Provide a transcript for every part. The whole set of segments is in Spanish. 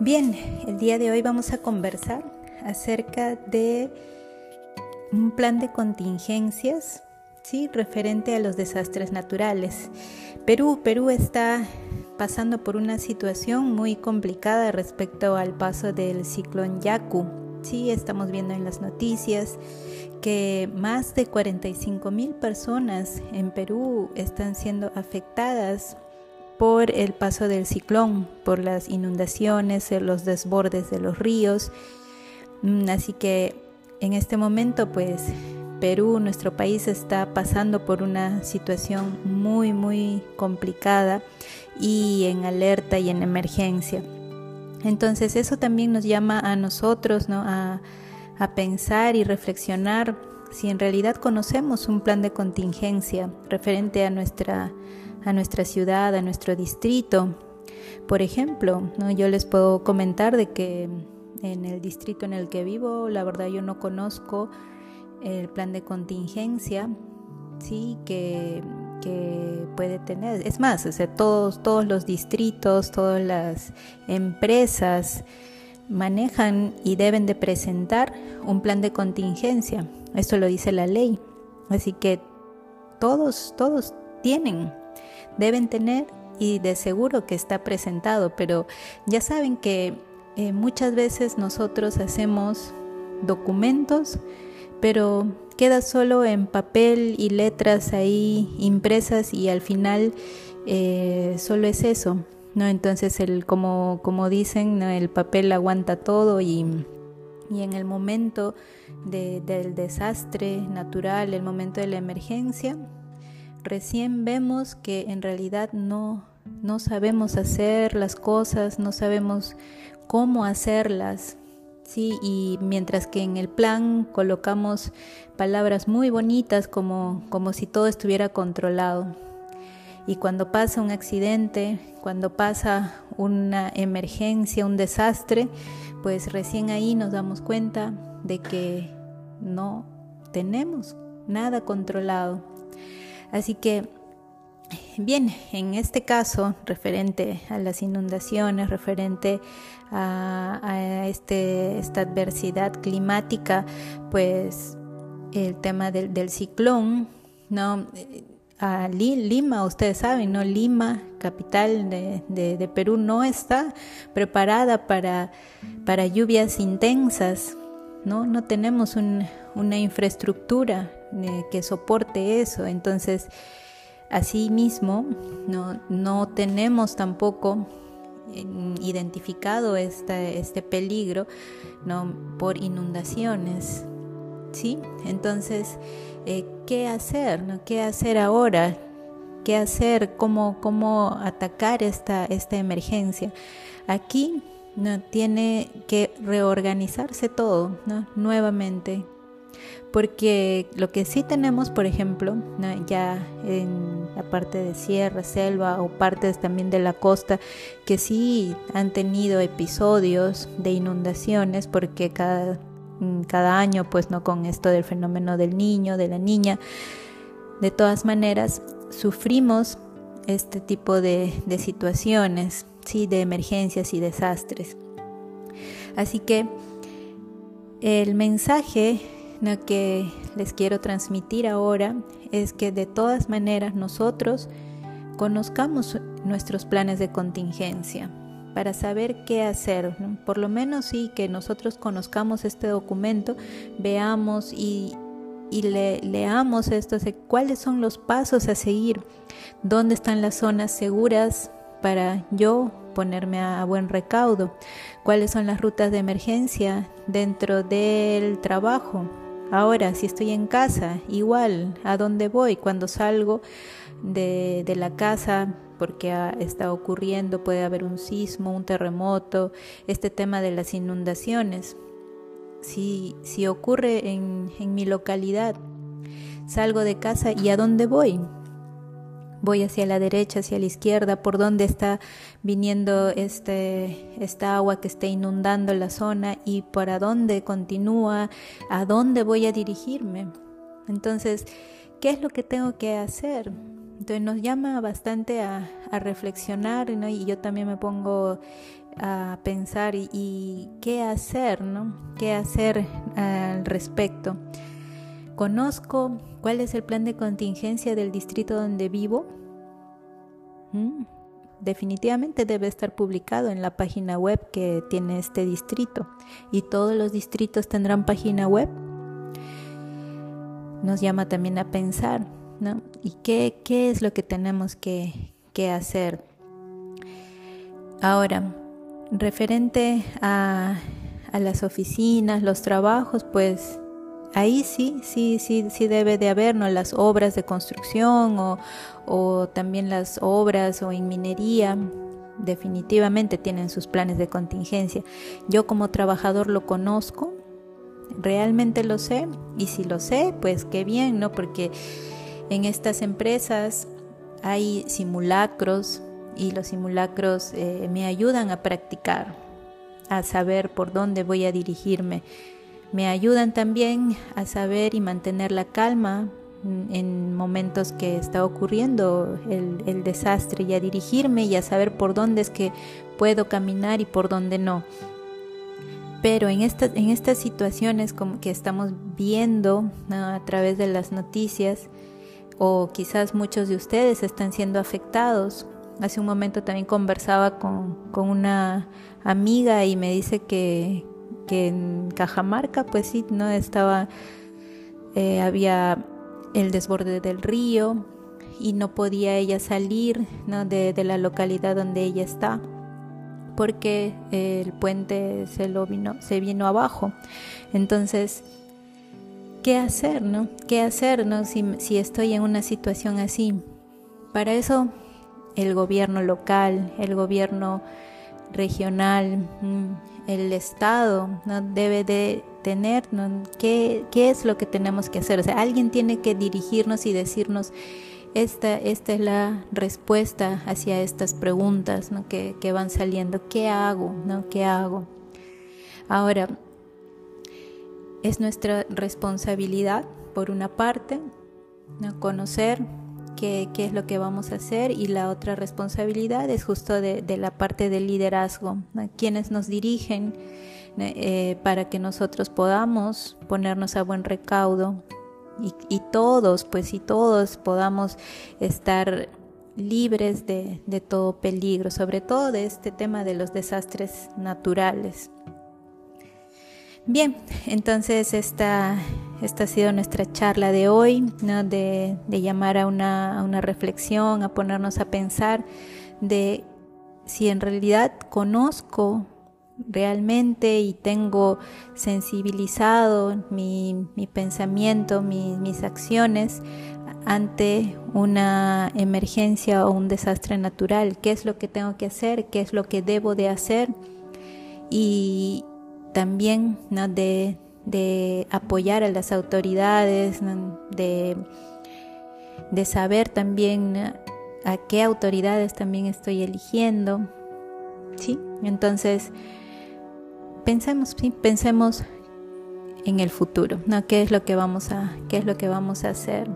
Bien, el día de hoy vamos a conversar acerca de un plan de contingencias, sí, referente a los desastres naturales. Perú, Perú está pasando por una situación muy complicada respecto al paso del ciclón Yaku. Sí, estamos viendo en las noticias que más de 45 mil personas en Perú están siendo afectadas por el paso del ciclón, por las inundaciones, eh, los desbordes de los ríos. Mm, así que en este momento, pues Perú, nuestro país, está pasando por una situación muy, muy complicada y en alerta y en emergencia. Entonces eso también nos llama a nosotros ¿no? a, a pensar y reflexionar si en realidad conocemos un plan de contingencia referente a nuestra a nuestra ciudad, a nuestro distrito. Por ejemplo, ¿no? yo les puedo comentar de que en el distrito en el que vivo, la verdad yo no conozco el plan de contingencia, sí, que, que puede tener. Es más, o sea, todos, todos los distritos, todas las empresas manejan y deben de presentar un plan de contingencia. Esto lo dice la ley. Así que todos, todos tienen deben tener y de seguro que está presentado, pero ya saben que eh, muchas veces nosotros hacemos documentos, pero queda solo en papel y letras ahí impresas y al final eh, solo es eso, ¿no? Entonces, el, como, como dicen, el papel aguanta todo y, y en el momento del desastre natural, el momento de la emergencia, recién vemos que en realidad no, no sabemos hacer las cosas, no sabemos cómo hacerlas. Sí, y mientras que en el plan colocamos palabras muy bonitas como, como si todo estuviera controlado. Y cuando pasa un accidente, cuando pasa una emergencia, un desastre, pues recién ahí nos damos cuenta de que no tenemos nada controlado. Así que, bien, en este caso, referente a las inundaciones, referente a, este, esta adversidad climática, pues el tema del, ciclón, ¿no? A Lima, ustedes saben, ¿no? Lima, capital de, Perú, no está preparada para, para lluvias intensas, ¿no? No tenemos una infraestructura eh, que soporte eso. Entonces, asimismo, no, no tenemos tampoco identificado este, este peligro ¿no? por inundaciones. ¿sí? Entonces, eh, ¿qué hacer? No? ¿Qué hacer ahora? ¿Qué hacer? ¿Cómo, cómo atacar esta, esta emergencia? Aquí no tiene que reorganizarse todo ¿no? nuevamente porque lo que sí tenemos, por ejemplo, ya en la parte de sierra, selva o partes también de la costa, que sí han tenido episodios de inundaciones, porque cada, mm, cada año, pues no con esto del fenómeno del niño, de la niña, de todas maneras, sufrimos este tipo de, de situaciones, sí, de emergencias y desastres. Así que el mensaje lo que les quiero transmitir ahora es que de todas maneras nosotros conozcamos nuestros planes de contingencia para saber qué hacer. Por lo menos sí que nosotros conozcamos este documento, veamos y, leamos esto, cuáles son los pasos a seguir, dónde están las zonas seguras para yo ponerme a, buen recaudo, cuáles son las rutas de emergencia dentro del trabajo, Ahora, si estoy en casa, igual, ¿a dónde voy? Cuando salgo de, la casa, porque está ocurriendo, puede haber un sismo, un terremoto, este tema de las inundaciones. Si, si ocurre en, en mi localidad, salgo de casa y ¿a dónde voy? Voy hacia la derecha, hacia la izquierda, por dónde está viniendo este, esta agua que está inundando la zona y para dónde continúa, a dónde voy a dirigirme. Entonces, ¿qué es lo que tengo que hacer? Entonces nos llama bastante a, reflexionar y yo también me pongo a pensar y, qué hacer, ¿no? ¿Qué hacer al respecto? ¿Conozco cuál es el plan de contingencia del distrito donde vivo? ¿Mm? Definitivamente debe estar publicado en la página web que tiene este distrito. ¿Y todos los distritos tendrán página web? Nos llama también a pensar, ¿no? ¿Y qué, qué es lo que tenemos que, que hacer? Ahora, referente a, a las oficinas, los trabajos, pues ahí sí, sí, sí, sí debe de haber ¿no? las obras de construcción o, o, también las obras o en minería. Definitivamente tienen sus planes de contingencia. Yo como trabajador lo conozco, realmente lo sé y si lo sé, pues qué bien, ¿no? Porque en estas empresas hay simulacros y los simulacros eh, me ayudan a practicar, a saber por dónde voy a dirigirme me ayudan también a saber y mantener la calma en momentos que está ocurriendo el, desastre y a dirigirme y a saber por dónde es que puedo caminar y por dónde no. Pero en, en estas situaciones como que estamos viendo a través de las noticias, o quizás muchos de ustedes están siendo afectados. Hace un momento también conversaba con, con una amiga y me dice que, que en Cajamarca, pues sí, no estaba, eh, había el desborde del río y no podía ella salir de, la localidad donde ella está porque el puente se lo vino, se vino abajo. Entonces, ¿qué hacer, no? ¿Qué hacer, no? Si, si estoy en una situación así. Para eso, el gobierno local, el gobierno regional, mm, el Estado ¿no? debe de tener ¿Qué, es lo que tenemos que hacer. O sea, alguien tiene que dirigirnos y decirnos, esta, esta es la respuesta hacia estas preguntas ¿no? que, que, van saliendo. ¿Qué hago? ¿no? ¿Qué hago? Ahora, es nuestra responsabilidad, por una parte, ¿no? conocer qué, es lo que vamos a hacer y la otra responsabilidad es justo de, la parte del liderazgo, quienes nos dirigen eh, para que nosotros podamos ponernos a buen recaudo y, todos, pues y todos podamos estar libres de, de todo peligro, sobre todo de este tema de los desastres naturales. Bien, entonces esta, esta ha sido nuestra charla de hoy, de, llamar a una, reflexión, a ponernos a pensar de si en realidad conozco realmente y tengo sensibilizado mi, mi pensamiento, mis acciones ante una emergencia o un desastre natural, qué es lo que tengo que hacer, qué es lo que debo de hacer y, también de, apoyar a las autoridades, de, de, saber también a qué autoridades también estoy eligiendo. ¿sí? Entonces, pensemos, ¿sí? pensemos en el futuro, ¿no? ¿Qué es lo que vamos a, qué es lo que vamos a hacer?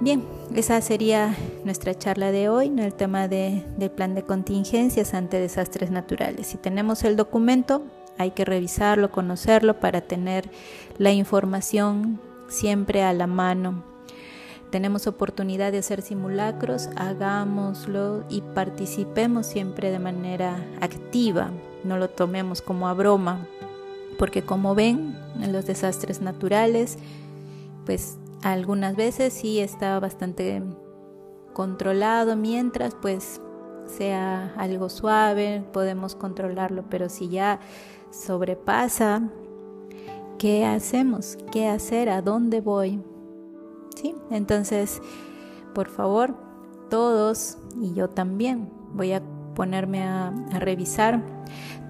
Bien, esa sería nuestra charla de hoy, ¿no? el tema de, del plan de contingencias ante desastres naturales. Si tenemos el documento, hay que revisarlo, conocerlo para tener la información siempre a la mano. Tenemos oportunidad de hacer simulacros, hagámoslo y participemos siempre de manera activa, no lo tomemos como a broma, porque como ven, en los desastres naturales, pues algunas veces sí está bastante controlado, mientras pues sea algo suave, podemos controlarlo, pero si ya sobrepasa, ¿qué hacemos? ¿Qué hacer? ¿A dónde voy? ¿Sí? Entonces, por favor, todos y yo también voy a ponerme a, revisar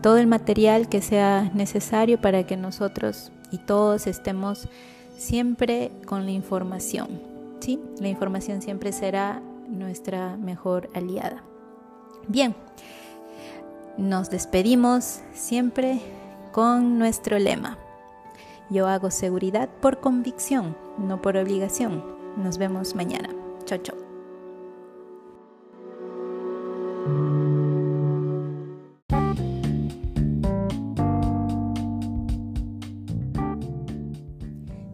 todo el material que sea necesario para que nosotros y todos estemos siempre con la información. ¿sí? La información siempre será nuestra mejor aliada. Bien, nos despedimos siempre con nuestro lema. Yo hago seguridad por convicción, no por obligación. Nos vemos mañana. Chao, chao.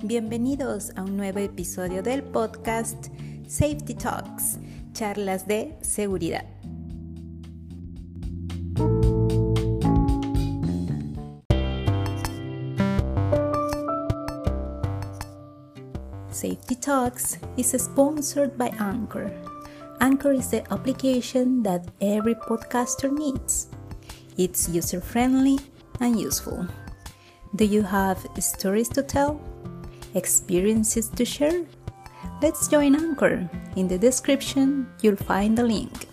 Bienvenidos a un nuevo episodio del podcast Safety Talks, charlas de seguridad. Safety Talks is sponsored by Anchor. Anchor is the application that every podcaster needs. It's user friendly and useful. Do you have stories to tell? Experiences to share? Let's join Anchor. In the description, you'll find the link.